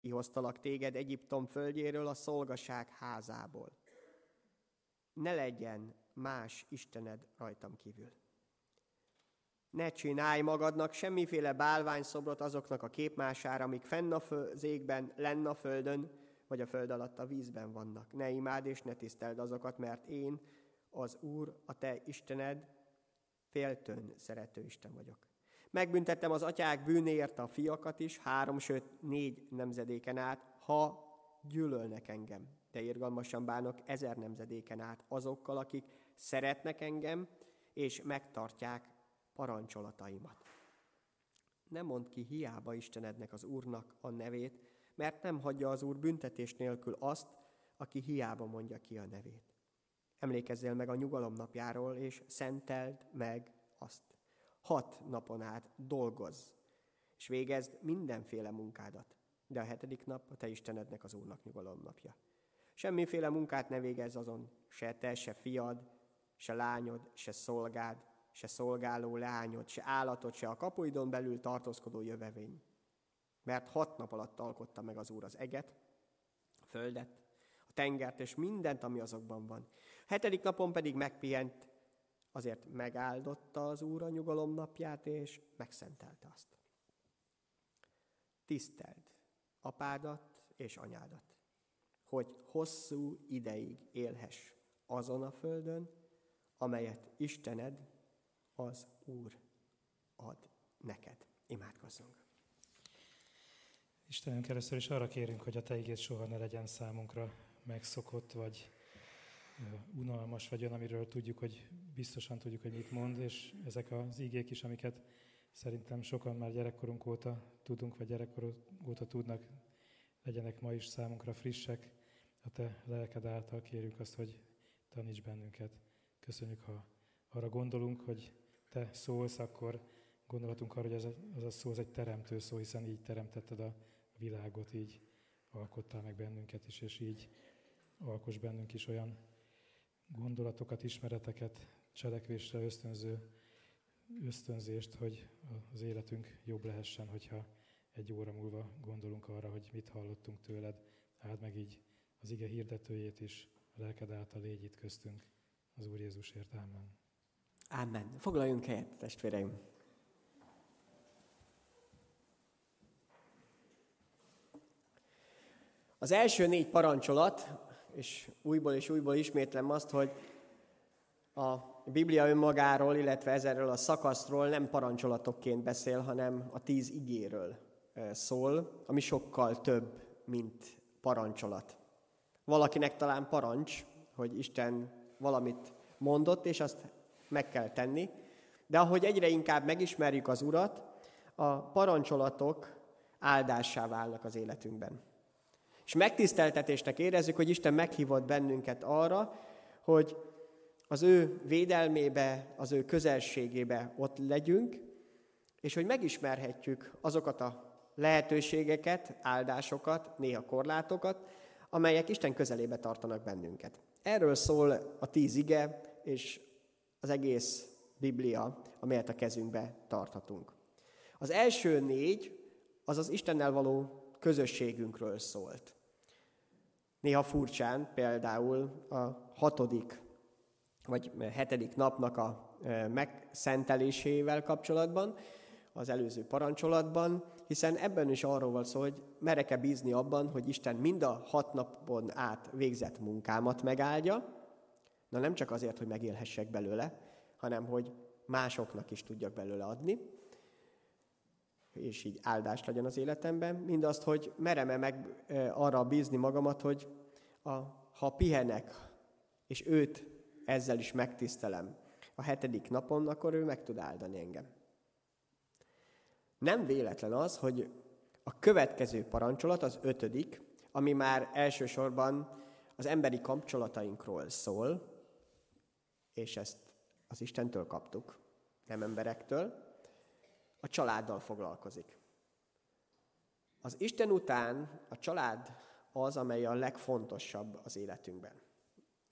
Kihoztalak téged Egyiptom földjéről, a szolgaság házából. Ne legyen más Istened rajtam kívül. Ne csinálj magadnak semmiféle bálványszobrot azoknak a képmására, amik fenn a zégben, lenn a földön, vagy a föld alatt a vízben vannak. Ne imád és ne tiszteld azokat, mert én, az Úr, a te Istened, féltőn szerető Isten vagyok. Megbüntettem az atyák bűnéért a fiakat is, három, sőt négy nemzedéken át, ha gyűlölnek engem. De irgalmasan bánok ezer nemzedéken át azokkal, akik szeretnek engem, és megtartják parancsolataimat. Nem mond ki hiába Istenednek az Úrnak a nevét, mert nem hagyja az Úr büntetés nélkül azt, aki hiába mondja ki a nevét. Emlékezzél meg a nyugalom napjáról, és szenteld meg azt. Hat napon át dolgozz, és végezd mindenféle munkádat. De a hetedik nap a te Istenednek az Úrnak nyugalom napja. Semmiféle munkát ne végezz azon, se te, se fiad, se lányod, se szolgád, se szolgáló leányod, se állatod, se a kapuidon belül tartózkodó jövevény. Mert hat nap alatt alkotta meg az Úr az eget, a földet, a tengert és mindent, ami azokban van. A hetedik napon pedig megpihent, azért megáldotta az Úr a nyugalom napját, és megszentelte azt. Tiszteld apádat és anyádat, hogy hosszú ideig élhess azon a földön, amelyet Istened, az Úr ad neked. Imádkozzunk! Istenünk keresztül is arra kérünk, hogy a Te igét soha ne legyen számunkra megszokott, vagy unalmas, vagy olyan, amiről tudjuk, hogy biztosan tudjuk, hogy mit mond, és ezek az igék is, amiket szerintem sokan már gyerekkorunk óta tudunk, vagy gyerekkorunk óta tudnak, legyenek ma is számunkra frissek. A Te lelked által kérjük azt, hogy taníts bennünket. Köszönjük, ha arra gondolunk, hogy Te szólsz, akkor gondolatunk arra, hogy ez a, az a szó az egy teremtő szó, hiszen így teremtetted a világot, így alkottál meg bennünket is, és így alkos bennünk is olyan gondolatokat, ismereteket, cselekvésre ösztönző ösztönzést, hogy az életünk jobb lehessen, hogyha egy óra múlva gondolunk arra, hogy mit hallottunk tőled. Áld meg így az ige hirdetőjét is, a lelked által légy itt köztünk. Az Úr Jézusért. Amen. Amen. Foglaljunk helyet, testvéreim. Az első négy parancsolat, és újból és újból ismétlem azt, hogy a Biblia önmagáról, illetve ezerről a szakaszról nem parancsolatokként beszél, hanem a tíz igéről szól, ami sokkal több, mint parancsolat. Valakinek talán parancs, hogy Isten valamit mondott, és azt meg kell tenni, de ahogy egyre inkább megismerjük az Urat, a parancsolatok áldássá válnak az életünkben. És megtiszteltetésnek érezzük, hogy Isten meghívott bennünket arra, hogy az ő védelmébe, az ő közelségébe ott legyünk, és hogy megismerhetjük azokat a lehetőségeket, áldásokat, néha korlátokat, amelyek Isten közelébe tartanak bennünket. Erről szól a tíz ige, és az egész Biblia, amelyet a kezünkbe tarthatunk. Az első négy, az az Istennel való közösségünkről szólt. Néha furcsán, például a hatodik vagy hetedik napnak a megszentelésével kapcsolatban, az előző parancsolatban, hiszen ebben is arról van szó, hogy merek-e bízni abban, hogy Isten mind a hat napon át végzett munkámat megáldja, Na nem csak azért, hogy megélhessek belőle, hanem hogy másoknak is tudjak belőle adni, és így áldást legyen az életemben. Mindazt, hogy merem-e meg arra bízni magamat, hogy a, ha pihenek, és őt ezzel is megtisztelem a hetedik napon, akkor ő meg tud áldani engem. Nem véletlen az, hogy a következő parancsolat, az ötödik, ami már elsősorban az emberi kapcsolatainkról szól, és ezt az Istentől kaptuk, nem emberektől, a családdal foglalkozik. Az Isten után a család az, amely a legfontosabb az életünkben.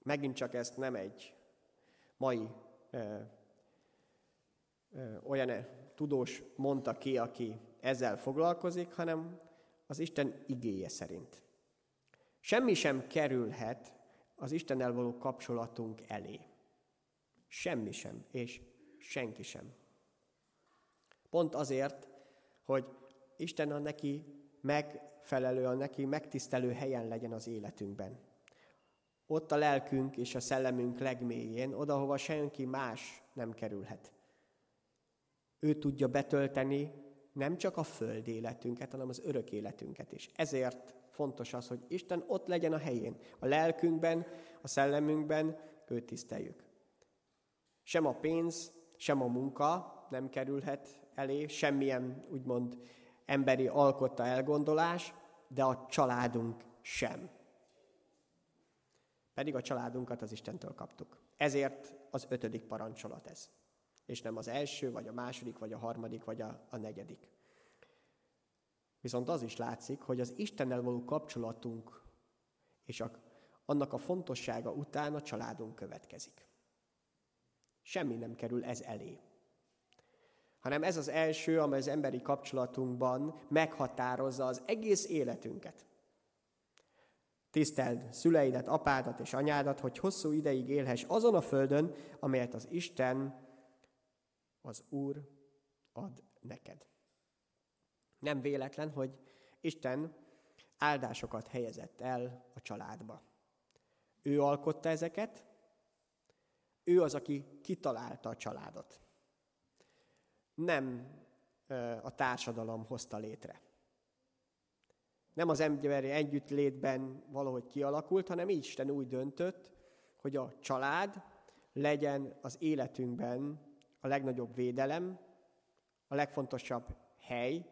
Megint csak ezt nem egy mai ö, ö, olyan tudós mondta ki, aki ezzel foglalkozik, hanem az Isten igéje szerint. Semmi sem kerülhet az Istennel való kapcsolatunk elé. Semmi sem, és senki sem. Pont azért, hogy Isten a neki megfelelő, a neki megtisztelő helyen legyen az életünkben. Ott a lelkünk és a szellemünk legmélyén, oda, hova senki más nem kerülhet. Ő tudja betölteni nem csak a föld életünket, hanem az örök életünket is. Ezért fontos az, hogy Isten ott legyen a helyén. A lelkünkben, a szellemünkben őt tiszteljük. Sem a pénz, sem a munka nem kerülhet elé, semmilyen úgymond emberi alkotta elgondolás, de a családunk sem. Pedig a családunkat az Istentől kaptuk. Ezért az ötödik parancsolat ez. És nem az első, vagy a második, vagy a harmadik, vagy a, a negyedik. Viszont az is látszik, hogy az Istennel való kapcsolatunk és a, annak a fontossága után a családunk következik. Semmi nem kerül ez elé. Hanem ez az első, amely az emberi kapcsolatunkban meghatározza az egész életünket. Tiszteld szüleidet, apádat és anyádat, hogy hosszú ideig élhess azon a földön, amelyet az Isten, az Úr ad neked. Nem véletlen, hogy Isten áldásokat helyezett el a családba. Ő alkotta ezeket, ő az, aki kitalálta a családot. Nem a társadalom hozta létre. Nem az emberi együttlétben valahogy kialakult, hanem Isten úgy döntött, hogy a család legyen az életünkben a legnagyobb védelem, a legfontosabb hely,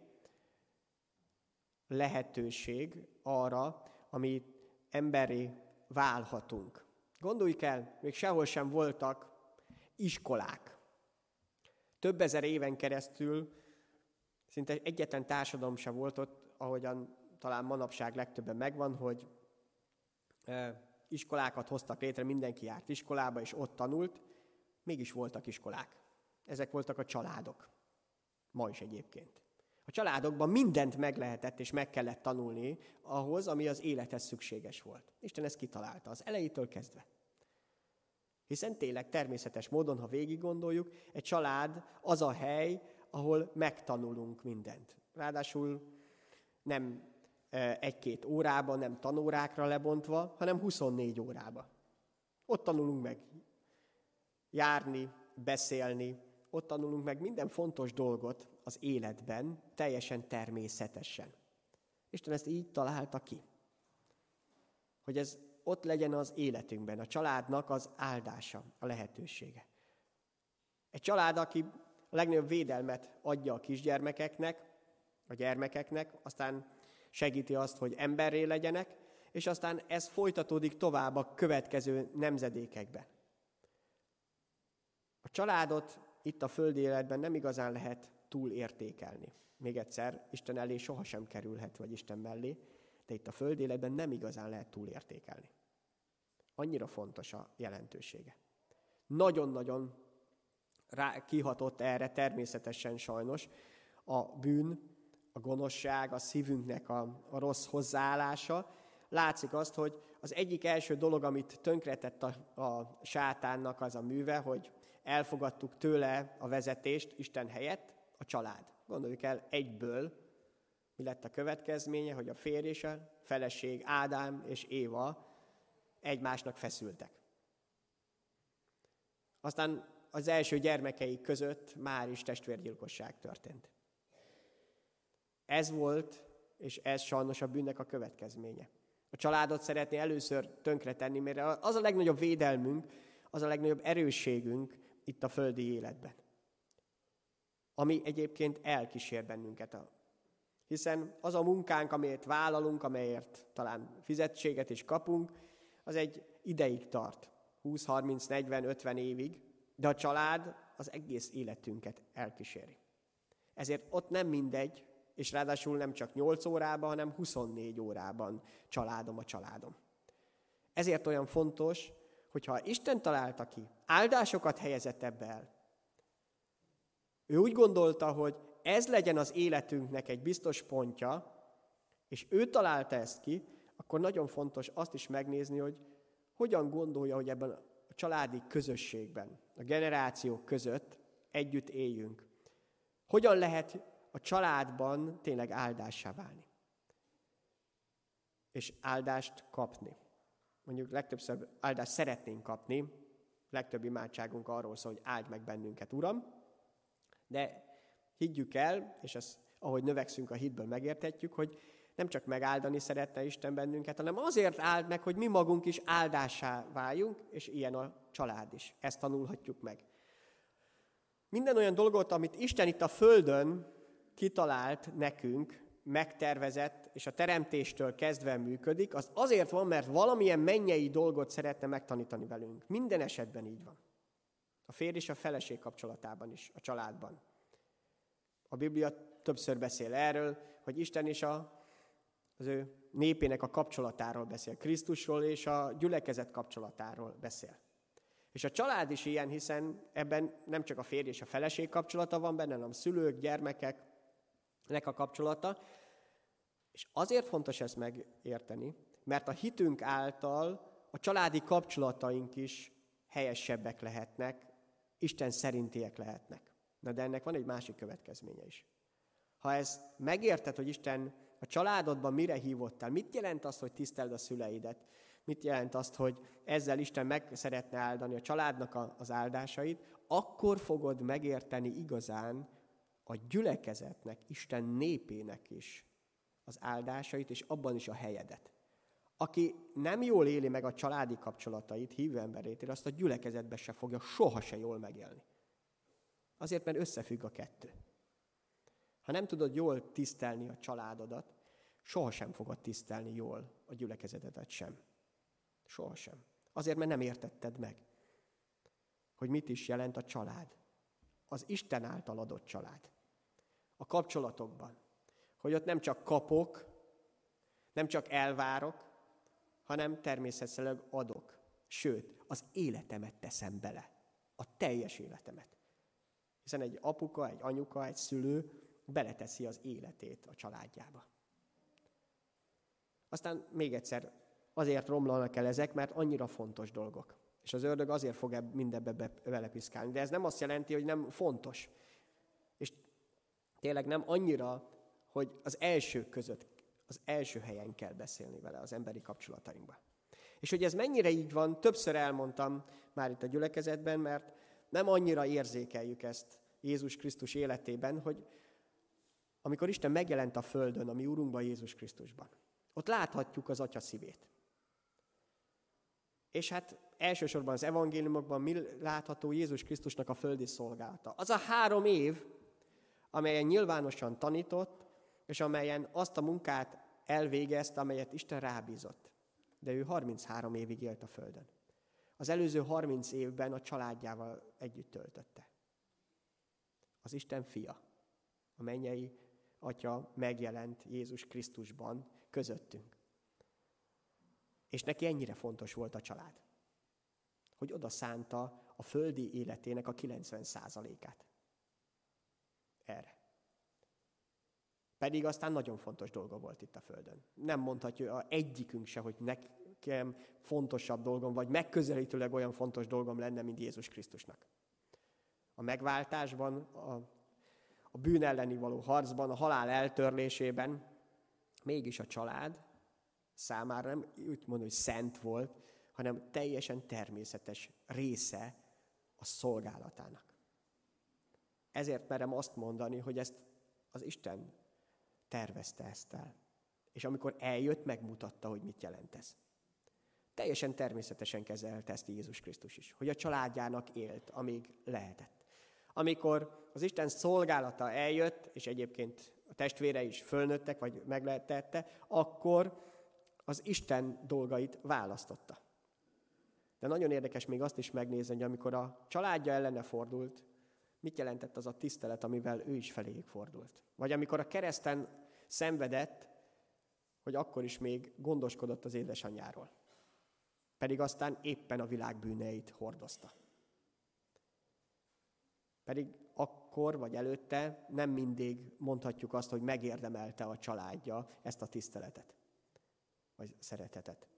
lehetőség arra, amit emberi válhatunk. Gondoljuk el, még sehol sem voltak iskolák. Több ezer éven keresztül szinte egyetlen társadalom sem volt ott, ahogyan talán manapság legtöbben megvan, hogy iskolákat hoztak létre, mindenki járt iskolába, és ott tanult, mégis voltak iskolák. Ezek voltak a családok. Ma is egyébként. A családokban mindent meg lehetett és meg kellett tanulni ahhoz, ami az élethez szükséges volt. Isten ezt kitalálta az elejétől kezdve. Hiszen tényleg természetes módon, ha végig gondoljuk, egy család az a hely, ahol megtanulunk mindent. Ráadásul nem egy-két órában, nem tanórákra lebontva, hanem 24 órába. Ott tanulunk meg járni, beszélni, ott tanulunk meg minden fontos dolgot az életben, teljesen természetesen. Isten ezt így találta ki. Hogy ez ott legyen az életünkben, a családnak az áldása, a lehetősége. Egy család, aki a legnagyobb védelmet adja a kisgyermekeknek, a gyermekeknek, aztán segíti azt, hogy emberré legyenek, és aztán ez folytatódik tovább a következő nemzedékekben. A családot itt a földi életben nem igazán lehet túl értékelni. Még egyszer, Isten elé sohasem kerülhet, vagy Isten mellé, de itt a földi életben nem igazán lehet túl értékelni. Annyira fontos a jelentősége. Nagyon-nagyon kihatott erre természetesen sajnos a bűn, a gonoszság, a szívünknek a, a rossz hozzáállása. Látszik azt, hogy az egyik első dolog, amit tönkretett a, a sátánnak az a műve, hogy elfogadtuk tőle a vezetést Isten helyett, a család. Gondoljuk el egyből, mi lett a következménye, hogy a férj és a feleség, Ádám és Éva egymásnak feszültek. Aztán az első gyermekeik között már is testvérgyilkosság történt. Ez volt, és ez sajnos a bűnnek a következménye. A családot szeretné először tönkretenni, mert az a legnagyobb védelmünk, az a legnagyobb erősségünk itt a földi életben. Ami egyébként elkísér bennünket. A, hiszen az a munkánk, amelyet vállalunk, amelyért talán fizetséget is kapunk, az egy ideig tart. 20, 30, 40, 50 évig, de a család az egész életünket elkíséri. Ezért ott nem mindegy, és ráadásul nem csak 8 órában, hanem 24 órában családom a családom. Ezért olyan fontos, hogyha Isten találta ki, áldásokat helyezett ebbe el. Ő úgy gondolta, hogy ez legyen az életünknek egy biztos pontja, és ő találta ezt ki, akkor nagyon fontos azt is megnézni, hogy hogyan gondolja, hogy ebben a családi közösségben, a generációk között együtt éljünk. Hogyan lehet a családban tényleg áldássá válni. És áldást kapni. Mondjuk legtöbbször áldást szeretnénk kapni, legtöbb imádságunk arról szól, hogy áld meg bennünket, Uram, de higgyük el, és ezt ahogy növekszünk a hitből megértetjük, hogy nem csak megáldani szeretne Isten bennünket, hanem azért áld meg, hogy mi magunk is áldásá váljunk, és ilyen a család is. Ezt tanulhatjuk meg. Minden olyan dolgot, amit Isten itt a Földön kitalált nekünk, megtervezett, és a teremtéstől kezdve működik, az azért van, mert valamilyen mennyei dolgot szeretne megtanítani velünk. Minden esetben így van. A férj és a feleség kapcsolatában is, a családban. A Biblia többször beszél erről, hogy Isten is a, az ő népének a kapcsolatáról beszél, Krisztusról és a gyülekezet kapcsolatáról beszél. És a család is ilyen, hiszen ebben nem csak a férj és a feleség kapcsolata van benne, hanem szülők, gyermekeknek a kapcsolata. És azért fontos ezt megérteni, mert a hitünk által a családi kapcsolataink is helyesebbek lehetnek, Isten szerintiek lehetnek. Na de ennek van egy másik következménye is. Ha ezt megérted, hogy Isten családodban mire hívottál, mit jelent az, hogy tiszteld a szüleidet, mit jelent azt, hogy ezzel Isten meg szeretne áldani a családnak az áldásait, akkor fogod megérteni igazán a gyülekezetnek, Isten népének is az áldásait, és abban is a helyedet. Aki nem jól éli meg a családi kapcsolatait, hívő emberét, azt a gyülekezetbe se fogja soha se jól megélni. Azért, mert összefügg a kettő. Ha nem tudod jól tisztelni a családodat, sohasem fogod tisztelni jól a gyülekezetedet sem. Sohasem. Azért, mert nem értetted meg, hogy mit is jelent a család. Az Isten által adott család. A kapcsolatokban. Hogy ott nem csak kapok, nem csak elvárok, hanem természetesen adok. Sőt, az életemet teszem bele. A teljes életemet. Hiszen egy apuka, egy anyuka, egy szülő beleteszi az életét a családjába. Aztán még egyszer, azért romlanak el ezek, mert annyira fontos dolgok. És az ördög azért fog mindebbe be, belepiszkálni. De ez nem azt jelenti, hogy nem fontos. És tényleg nem annyira, hogy az első között, az első helyen kell beszélni vele az emberi kapcsolatainkban. És hogy ez mennyire így van, többször elmondtam már itt a gyülekezetben, mert nem annyira érzékeljük ezt Jézus Krisztus életében, hogy amikor Isten megjelent a Földön, a mi Urunkban Jézus Krisztusban. Ott láthatjuk az Atya szívét. És hát elsősorban az evangéliumokban mi látható Jézus Krisztusnak a földi szolgálata. Az a három év, amelyen nyilvánosan tanított, és amelyen azt a munkát elvégezte, amelyet Isten rábízott. De ő 33 évig élt a Földön. Az előző 30 évben a családjával együtt töltötte. Az Isten fia, a mennyei Atya megjelent Jézus Krisztusban közöttünk. És neki ennyire fontos volt a család, hogy oda szánta a földi életének a 90%-át. Erre. Pedig aztán nagyon fontos dolga volt itt a Földön. Nem mondhatja egyikünk se, hogy nekem fontosabb dolgom, vagy megközelítőleg olyan fontos dolgom lenne, mint Jézus Krisztusnak. A megváltásban, a a bűn elleni való harcban, a halál eltörlésében, mégis a család számára nem úgy mondom, hogy szent volt, hanem teljesen természetes része a szolgálatának. Ezért merem azt mondani, hogy ezt az Isten tervezte ezt el. És amikor eljött, megmutatta, hogy mit jelent ez. Teljesen természetesen kezelte ezt Jézus Krisztus is, hogy a családjának élt, amíg lehetett amikor az Isten szolgálata eljött, és egyébként a testvére is fölnőttek, vagy meglehetette, akkor az Isten dolgait választotta. De nagyon érdekes még azt is megnézni, hogy amikor a családja ellene fordult, mit jelentett az a tisztelet, amivel ő is feléjük fordult. Vagy amikor a kereszten szenvedett, hogy akkor is még gondoskodott az édesanyjáról. Pedig aztán éppen a világ bűneit hordozta. Pedig akkor vagy előtte nem mindig mondhatjuk azt, hogy megérdemelte a családja ezt a tiszteletet, vagy szeretetet.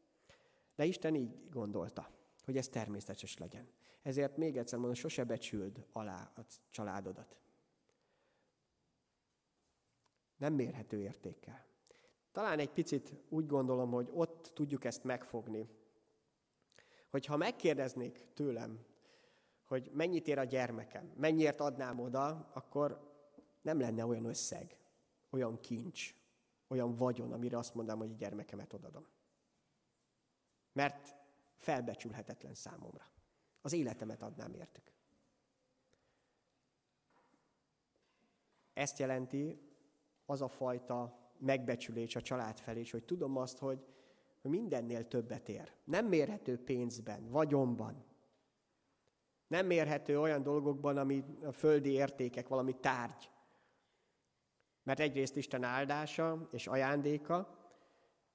De Isten így gondolta, hogy ez természetes legyen. Ezért még egyszer mondom, sose becsüld alá a családodat. Nem mérhető értékkel. Talán egy picit úgy gondolom, hogy ott tudjuk ezt megfogni, hogyha megkérdeznék tőlem, hogy mennyit ér a gyermekem, mennyiért adnám oda, akkor nem lenne olyan összeg, olyan kincs, olyan vagyon, amire azt mondanám, hogy a gyermekemet odadom. Mert felbecsülhetetlen számomra. Az életemet adnám értük. Ezt jelenti az a fajta megbecsülés a család felé, hogy tudom azt, hogy mindennél többet ér. Nem mérhető pénzben, vagyonban. Nem mérhető olyan dolgokban, ami a földi értékek, valami tárgy. Mert egyrészt Isten áldása és ajándéka,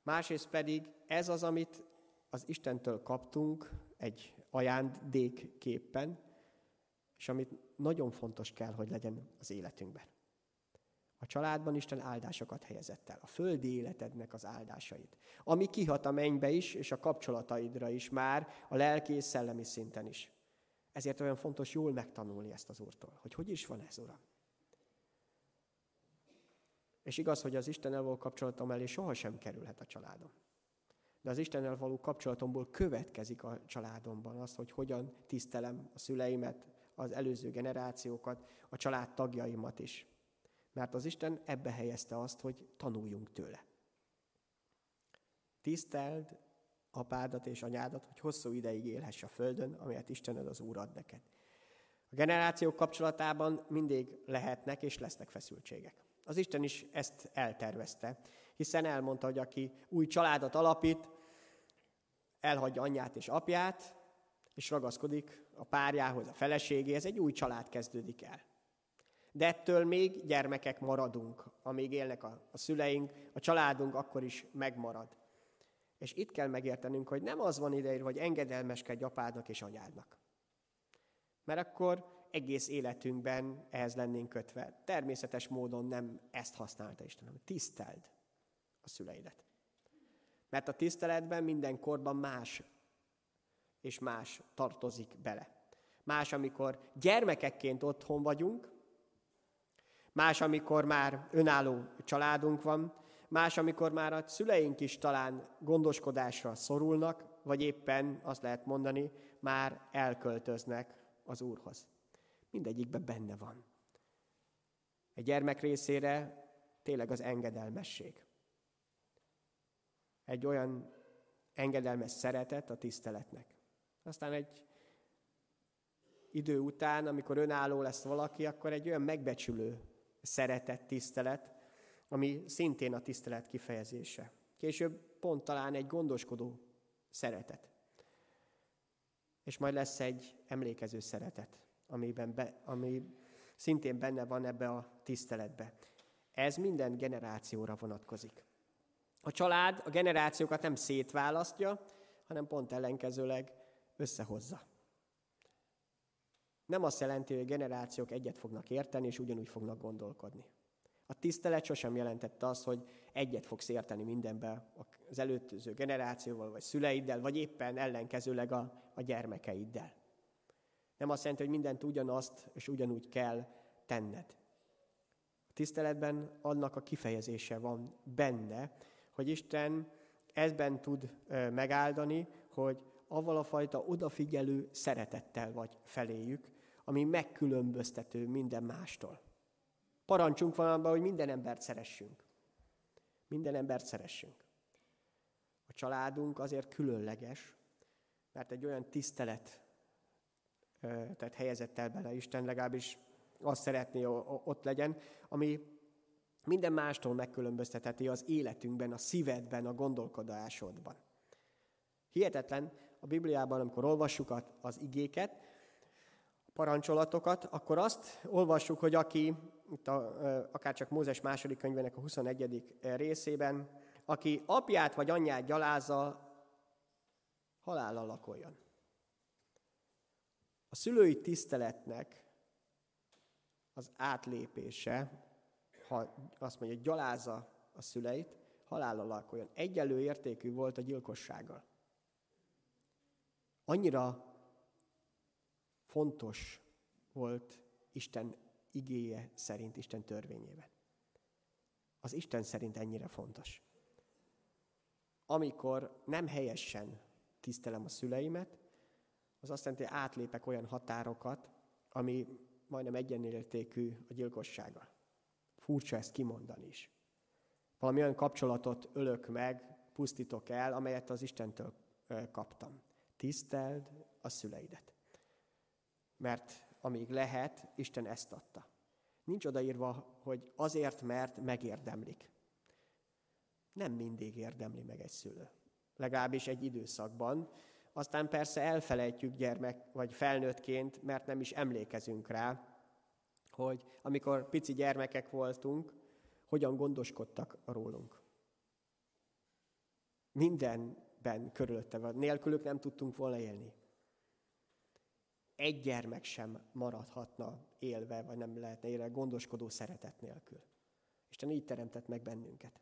másrészt pedig ez az, amit az Istentől kaptunk egy ajándékképpen, és amit nagyon fontos kell, hogy legyen az életünkben. A családban Isten áldásokat helyezett el, a földi életednek az áldásait, ami kihat a mennybe is, és a kapcsolataidra is már, a lelki és szellemi szinten is. Ezért olyan fontos jól megtanulni ezt az Úrtól, hogy hogy is van ez, Uram. És igaz, hogy az Istennel való kapcsolatom elé sohasem kerülhet a családom. De az Istennel való kapcsolatomból következik a családomban az, hogy hogyan tisztelem a szüleimet, az előző generációkat, a család tagjaimat is. Mert az Isten ebbe helyezte azt, hogy tanuljunk tőle. Tiszteld apádat és anyádat, hogy hosszú ideig élhess a földön, amelyet Istened az Úr ad neked. A generációk kapcsolatában mindig lehetnek és lesznek feszültségek. Az Isten is ezt eltervezte, hiszen elmondta, hogy aki új családot alapít, elhagyja anyját és apját, és ragaszkodik a párjához, a feleségéhez, egy új család kezdődik el. De ettől még gyermekek maradunk, amíg élnek a, a szüleink, a családunk akkor is megmarad. És itt kell megértenünk, hogy nem az van ideírva, hogy engedelmeskedj apádnak és anyádnak. Mert akkor egész életünkben ehhez lennénk kötve. Természetes módon nem ezt használta Isten, hanem tiszteld a szüleidet. Mert a tiszteletben minden korban más és más tartozik bele. Más, amikor gyermekekként otthon vagyunk, más, amikor már önálló családunk van, más, amikor már a szüleink is talán gondoskodásra szorulnak, vagy éppen azt lehet mondani, már elköltöznek az Úrhoz. Mindegyikben benne van. Egy gyermek részére tényleg az engedelmesség. Egy olyan engedelmes szeretet a tiszteletnek. Aztán egy idő után, amikor önálló lesz valaki, akkor egy olyan megbecsülő szeretet, tisztelet, ami szintén a tisztelet kifejezése. Később pont talán egy gondoskodó szeretet. És majd lesz egy emlékező szeretet, amiben be, ami szintén benne van ebbe a tiszteletbe. Ez minden generációra vonatkozik. A család a generációkat nem szétválasztja, hanem pont ellenkezőleg összehozza. Nem azt jelenti, hogy a generációk egyet fognak érteni, és ugyanúgy fognak gondolkodni. A tisztelet sosem jelentette azt, hogy egyet fogsz érteni mindenbe az előző generációval, vagy szüleiddel, vagy éppen ellenkezőleg a, a gyermekeiddel. Nem azt jelenti, hogy mindent ugyanazt és ugyanúgy kell tenned. A tiszteletben annak a kifejezése van benne, hogy Isten ezben tud megáldani, hogy avval a fajta odafigyelő szeretettel vagy feléjük, ami megkülönböztető minden mástól. Parancsunk van abban, hogy minden embert szeressünk. Minden embert szeressünk. A családunk azért különleges, mert egy olyan tisztelet tehát helyezett el bele Isten, legalábbis azt szeretné ott legyen, ami minden mástól megkülönböztetheti az életünkben, a szívedben, a gondolkodásodban. Hihetetlen a Bibliában, amikor olvassuk az igéket, parancsolatokat, akkor azt olvassuk, hogy aki itt a, akár csak Mózes második könyvének a 21. részében, aki apját vagy anyját gyalázza, halállal lakoljon. A szülői tiszteletnek az átlépése, ha azt mondja, gyalázza a szüleit, halállal alkoljon. Egyelő értékű volt a gyilkossággal. Annyira fontos volt Isten igéje szerint, Isten törvényében. Az Isten szerint ennyire fontos. Amikor nem helyesen tisztelem a szüleimet, az azt jelenti, hogy átlépek olyan határokat, ami majdnem egyenértékű a gyilkossággal. Furcsa ezt kimondani is. Valami olyan kapcsolatot ölök meg, pusztítok el, amelyet az Istentől kaptam. Tiszteld a szüleidet. Mert amíg lehet, Isten ezt adta. Nincs odaírva, hogy azért, mert megérdemlik. Nem mindig érdemli meg egy szülő. Legalábbis egy időszakban. Aztán persze elfelejtjük gyermek vagy felnőttként, mert nem is emlékezünk rá, hogy amikor pici gyermekek voltunk, hogyan gondoskodtak rólunk. Mindenben körülötte van. Nélkülük nem tudtunk volna élni. Egy gyermek sem maradhatna élve, vagy nem lehetne élve gondoskodó szeretet nélkül. Isten így teremtett meg bennünket.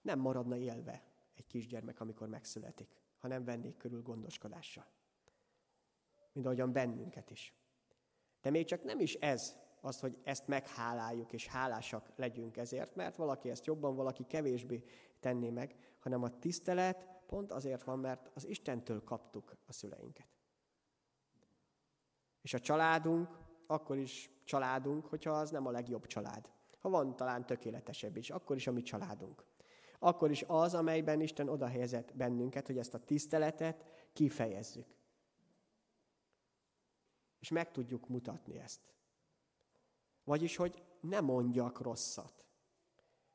Nem maradna élve egy kisgyermek, amikor megszületik, ha nem vennék körül gondoskodással. Mint ahogyan bennünket is. De még csak nem is ez az, hogy ezt megháláljuk, és hálásak legyünk ezért, mert valaki ezt jobban, valaki kevésbé tenné meg, hanem a tisztelet pont azért van, mert az Istentől kaptuk a szüleinket. És a családunk akkor is családunk, hogyha az nem a legjobb család. Ha van talán tökéletesebb is, akkor is a mi családunk. Akkor is az, amelyben Isten oda helyezett bennünket, hogy ezt a tiszteletet kifejezzük. És meg tudjuk mutatni ezt. Vagyis, hogy ne mondjak rosszat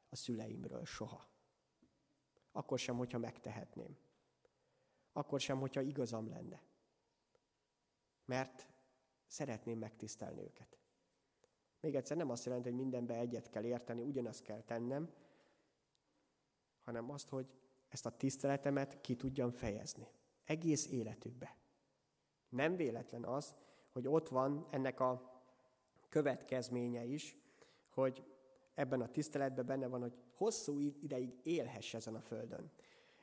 a szüleimről soha. Akkor sem, hogyha megtehetném. Akkor sem, hogyha igazam lenne. Mert szeretném megtisztelni őket. Még egyszer nem azt jelenti, hogy mindenbe egyet kell érteni, ugyanazt kell tennem, hanem azt, hogy ezt a tiszteletemet ki tudjam fejezni. Egész életükbe. Nem véletlen az, hogy ott van ennek a következménye is, hogy ebben a tiszteletben benne van, hogy hosszú ideig élhess ezen a földön.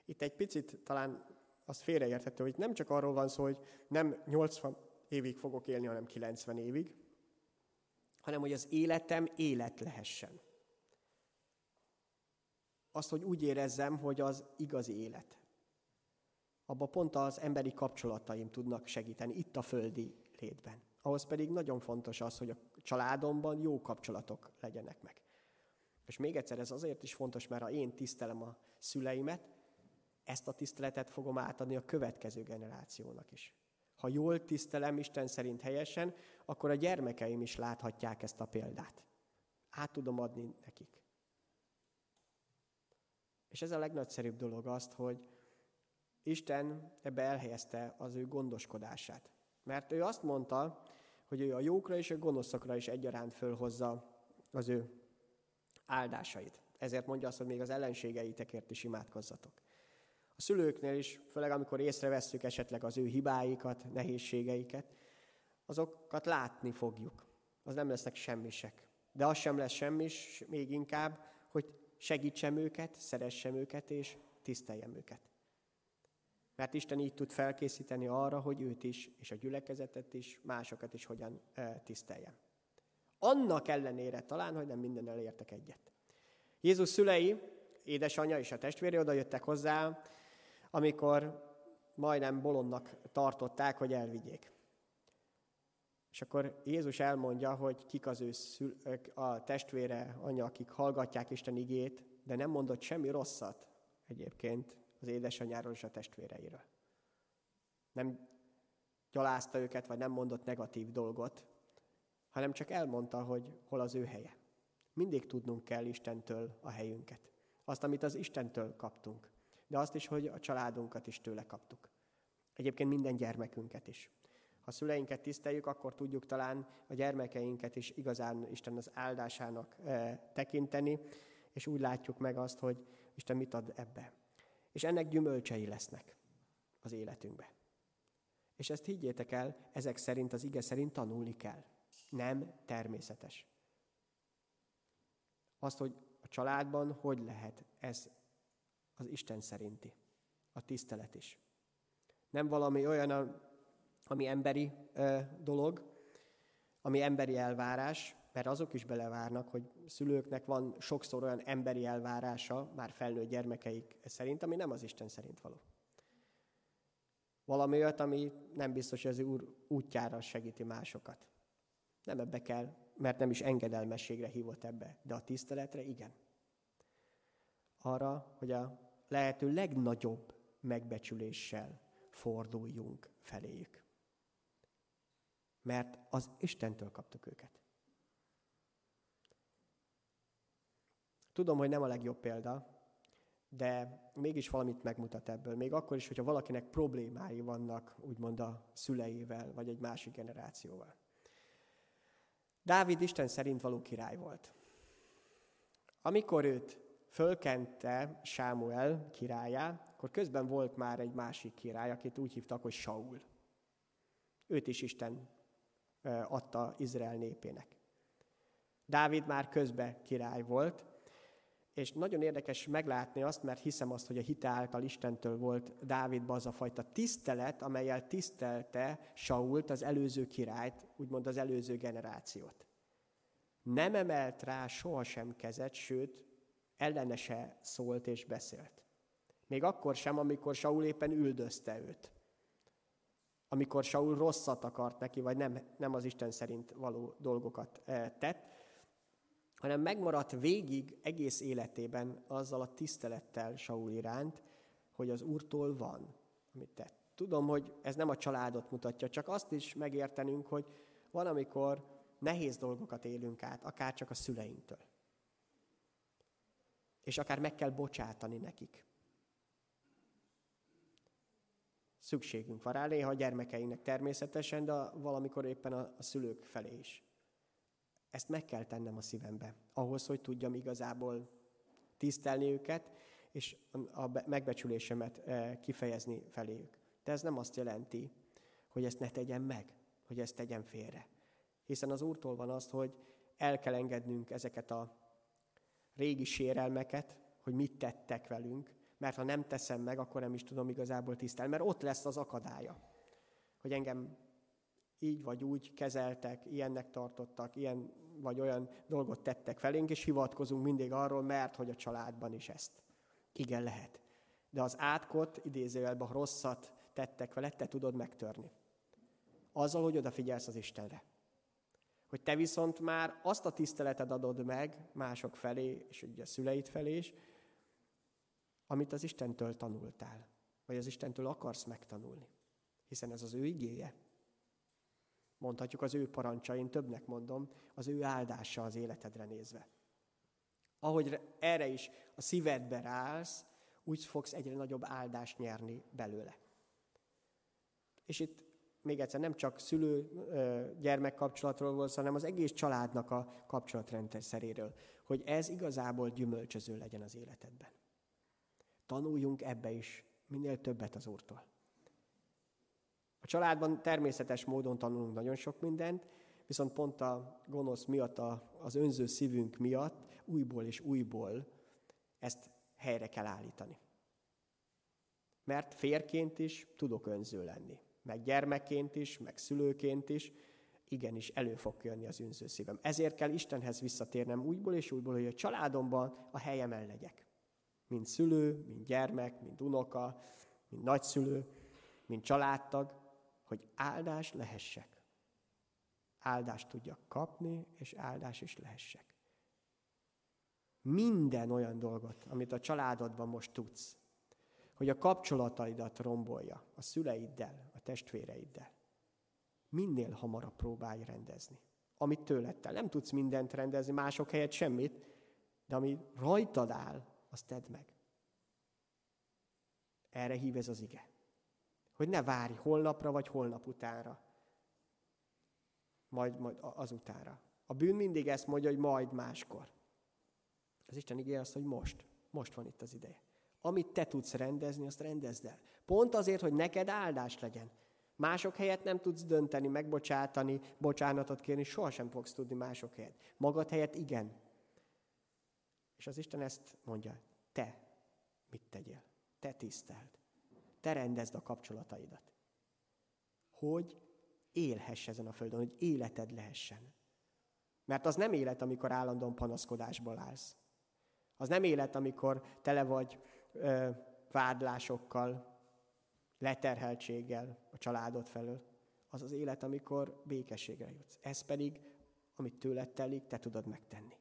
Itt egy picit talán az félreérthető, hogy nem csak arról van szó, hogy nem 80 évig fogok élni, hanem 90 évig, hanem hogy az életem élet lehessen. Azt, hogy úgy érezzem, hogy az igazi élet. Abba pont az emberi kapcsolataim tudnak segíteni, itt a földi létben. Ahhoz pedig nagyon fontos az, hogy a családomban jó kapcsolatok legyenek meg. És még egyszer ez azért is fontos, mert ha én tisztelem a szüleimet, ezt a tiszteletet fogom átadni a következő generációnak is. Ha jól tisztelem Isten szerint helyesen, akkor a gyermekeim is láthatják ezt a példát. Át tudom adni nekik. És ez a legnagyszerűbb dolog azt, hogy Isten ebbe elhelyezte az ő gondoskodását. Mert ő azt mondta, hogy ő a jókra és a gonoszokra is egyaránt fölhozza az ő áldásait. Ezért mondja azt, hogy még az ellenségeitekért is imádkozzatok. A szülőknél is, főleg amikor észrevesszük esetleg az ő hibáikat, nehézségeiket, azokat látni fogjuk. Az nem lesznek semmisek. De az sem lesz semmis, még inkább, hogy segítsem őket, szeressem őket és tiszteljem őket. Mert Isten így tud felkészíteni arra, hogy őt is, és a gyülekezetet is, másokat is hogyan tiszteljem. Annak ellenére talán, hogy nem minden elértek egyet. Jézus szülei, édesanyja és a testvére oda jöttek hozzá, amikor majdnem bolondnak tartották, hogy elvigyék. És akkor Jézus elmondja, hogy kik az ő szül, a testvére, anya, akik hallgatják Isten igét, de nem mondott semmi rosszat egyébként az édesanyáról és a testvéreiről. Nem gyalázta őket, vagy nem mondott negatív dolgot, hanem csak elmondta, hogy hol az ő helye. Mindig tudnunk kell Istentől a helyünket. Azt, amit az Istentől kaptunk. De azt is, hogy a családunkat is tőle kaptuk. Egyébként minden gyermekünket is. Ha szüleinket tiszteljük, akkor tudjuk talán a gyermekeinket is igazán Isten az áldásának e, tekinteni, és úgy látjuk meg azt, hogy Isten mit ad ebbe. És ennek gyümölcsei lesznek az életünkbe. És ezt higgyétek el, ezek szerint, az ige szerint tanulni kell. Nem természetes. Azt, hogy a családban hogy lehet ez az Isten szerinti, a tisztelet is. Nem valami olyan, ami emberi dolog, ami emberi elvárás, mert azok is belevárnak, hogy szülőknek van sokszor olyan emberi elvárása, már felnőtt gyermekeik szerint, ami nem az Isten szerint való. Valami olyat, ami nem biztos, hogy az Úr útjára segíti másokat. Nem ebbe kell, mert nem is engedelmességre hívott ebbe, de a tiszteletre igen. Arra, hogy a lehető legnagyobb megbecsüléssel forduljunk feléjük. Mert az Istentől kaptuk őket. Tudom, hogy nem a legjobb példa, de mégis valamit megmutat ebből. Még akkor is, hogyha valakinek problémái vannak, úgymond a szüleivel, vagy egy másik generációval. Dávid Isten szerint való király volt. Amikor őt fölkente Sámuel királyá, akkor közben volt már egy másik király, akit úgy hívtak, hogy Saul. Őt is Isten adta Izrael népének. Dávid már közben király volt, és nagyon érdekes meglátni azt, mert hiszem azt, hogy a hite által Istentől volt Dávidban az a fajta tisztelet, amelyel tisztelte Sault, az előző királyt, úgymond az előző generációt. Nem emelt rá sohasem kezet, sőt, ellene szólt és beszélt. Még akkor sem, amikor Saul éppen üldözte őt. Amikor Saul rosszat akart neki, vagy nem, nem az Isten szerint való dolgokat eh, tett, hanem megmaradt végig egész életében azzal a tisztelettel Saul iránt, hogy az Úrtól van, amit tett. Tudom, hogy ez nem a családot mutatja, csak azt is megértenünk, hogy van, amikor nehéz dolgokat élünk át, akár csak a szüleinktől és akár meg kell bocsátani nekik. Szükségünk van rá, néha a gyermekeinknek természetesen, de valamikor éppen a, szülők felé is. Ezt meg kell tennem a szívembe, ahhoz, hogy tudjam igazából tisztelni őket, és a megbecsülésemet eh, kifejezni feléjük. De ez nem azt jelenti, hogy ezt ne tegyem meg, hogy ezt tegyem félre. Hiszen az Úrtól van az, hogy el kell engednünk ezeket a régi sérelmeket, hogy mit tettek velünk, mert ha nem teszem meg, akkor nem is tudom igazából tisztelni, mert ott lesz az akadálya, hogy engem így vagy úgy kezeltek, ilyennek tartottak, ilyen vagy olyan dolgot tettek felénk, és hivatkozunk mindig arról, mert hogy a családban is ezt. Igen, lehet. De az átkot, idézőjelben, rosszat tettek vele, te tudod megtörni. Azzal, hogy odafigyelsz az Istenre hogy te viszont már azt a tiszteleted adod meg mások felé, és ugye a szüleid felé is, amit az Istentől tanultál, vagy az Istentől akarsz megtanulni. Hiszen ez az ő igéje. Mondhatjuk az ő parancsain, többnek mondom, az ő áldása az életedre nézve. Ahogy erre is a szívedbe rász, úgy fogsz egyre nagyobb áldást nyerni belőle. És itt még egyszer nem csak szülő-gyermek kapcsolatról volt, hanem az egész családnak a kapcsolatrendszeréről, hogy ez igazából gyümölcsöző legyen az életedben. Tanuljunk ebbe is minél többet az Úrtól. A családban természetes módon tanulunk nagyon sok mindent, viszont pont a gonosz miatt, az önző szívünk miatt újból és újból ezt helyre kell állítani. Mert férként is tudok önző lenni meg gyermekként is, meg szülőként is, igenis elő fog jönni az önző szívem. Ezért kell Istenhez visszatérnem újból és újból, hogy a családomban a helyemen legyek. Mint szülő, mint gyermek, mint unoka, mint nagyszülő, mint családtag, hogy áldás lehessek. Áldást tudjak kapni, és áldás is lehessek. Minden olyan dolgot, amit a családodban most tudsz, hogy a kapcsolataidat rombolja a szüleiddel, testvéreiddel. Minél hamarabb próbálj rendezni. Amit tőled te. Nem tudsz mindent rendezni, mások helyett semmit, de ami rajtad áll, azt tedd meg. Erre hív ez az ige. Hogy ne várj holnapra vagy holnap utánra. Majd, majd azutánra. A bűn mindig ezt mondja, hogy majd máskor. Az Isten igé azt, hogy most. Most van itt az ideje. Amit te tudsz rendezni, azt rendezd el. Pont azért, hogy neked áldás legyen. Mások helyett nem tudsz dönteni, megbocsátani, bocsánatot kérni, sohasem fogsz tudni mások helyett. Magad helyett igen. És az Isten ezt mondja, te mit tegyél? Te tiszteld. Te rendezd a kapcsolataidat. Hogy élhess ezen a földön, hogy életed lehessen. Mert az nem élet, amikor állandóan panaszkodásból állsz. Az nem élet, amikor tele vagy ö, vádlásokkal, leterheltséggel a családod felől. Az az élet, amikor békességre jutsz. Ez pedig, amit tőled telik, te tudod megtenni.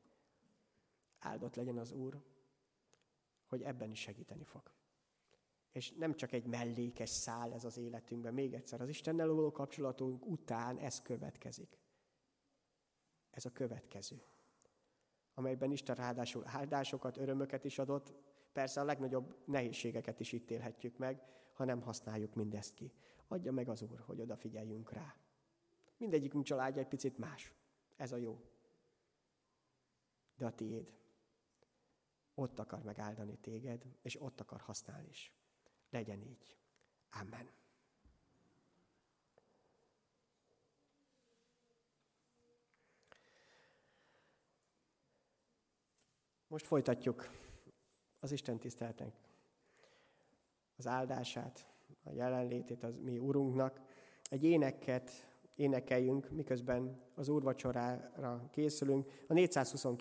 Áldott legyen az Úr, hogy ebben is segíteni fog. És nem csak egy mellékes szál ez az életünkben. Még egyszer, az Istennel való kapcsolatunk után ez következik. Ez a következő. Amelyben Isten ráadásul áldásokat, örömöket is adott, persze a legnagyobb nehézségeket is itt élhetjük meg, ha nem használjuk mindezt ki. Adja meg az Úr, hogy odafigyeljünk rá. Mindegyikünk családja egy picit más. Ez a jó. De a tiéd. Ott akar megáldani téged, és ott akar használni is. Legyen így. Amen. Most folytatjuk az Isten tiszteltek az áldását, a jelenlétét az mi Urunknak. Egy éneket énekeljünk, miközben az úrvacsorára készülünk. A 429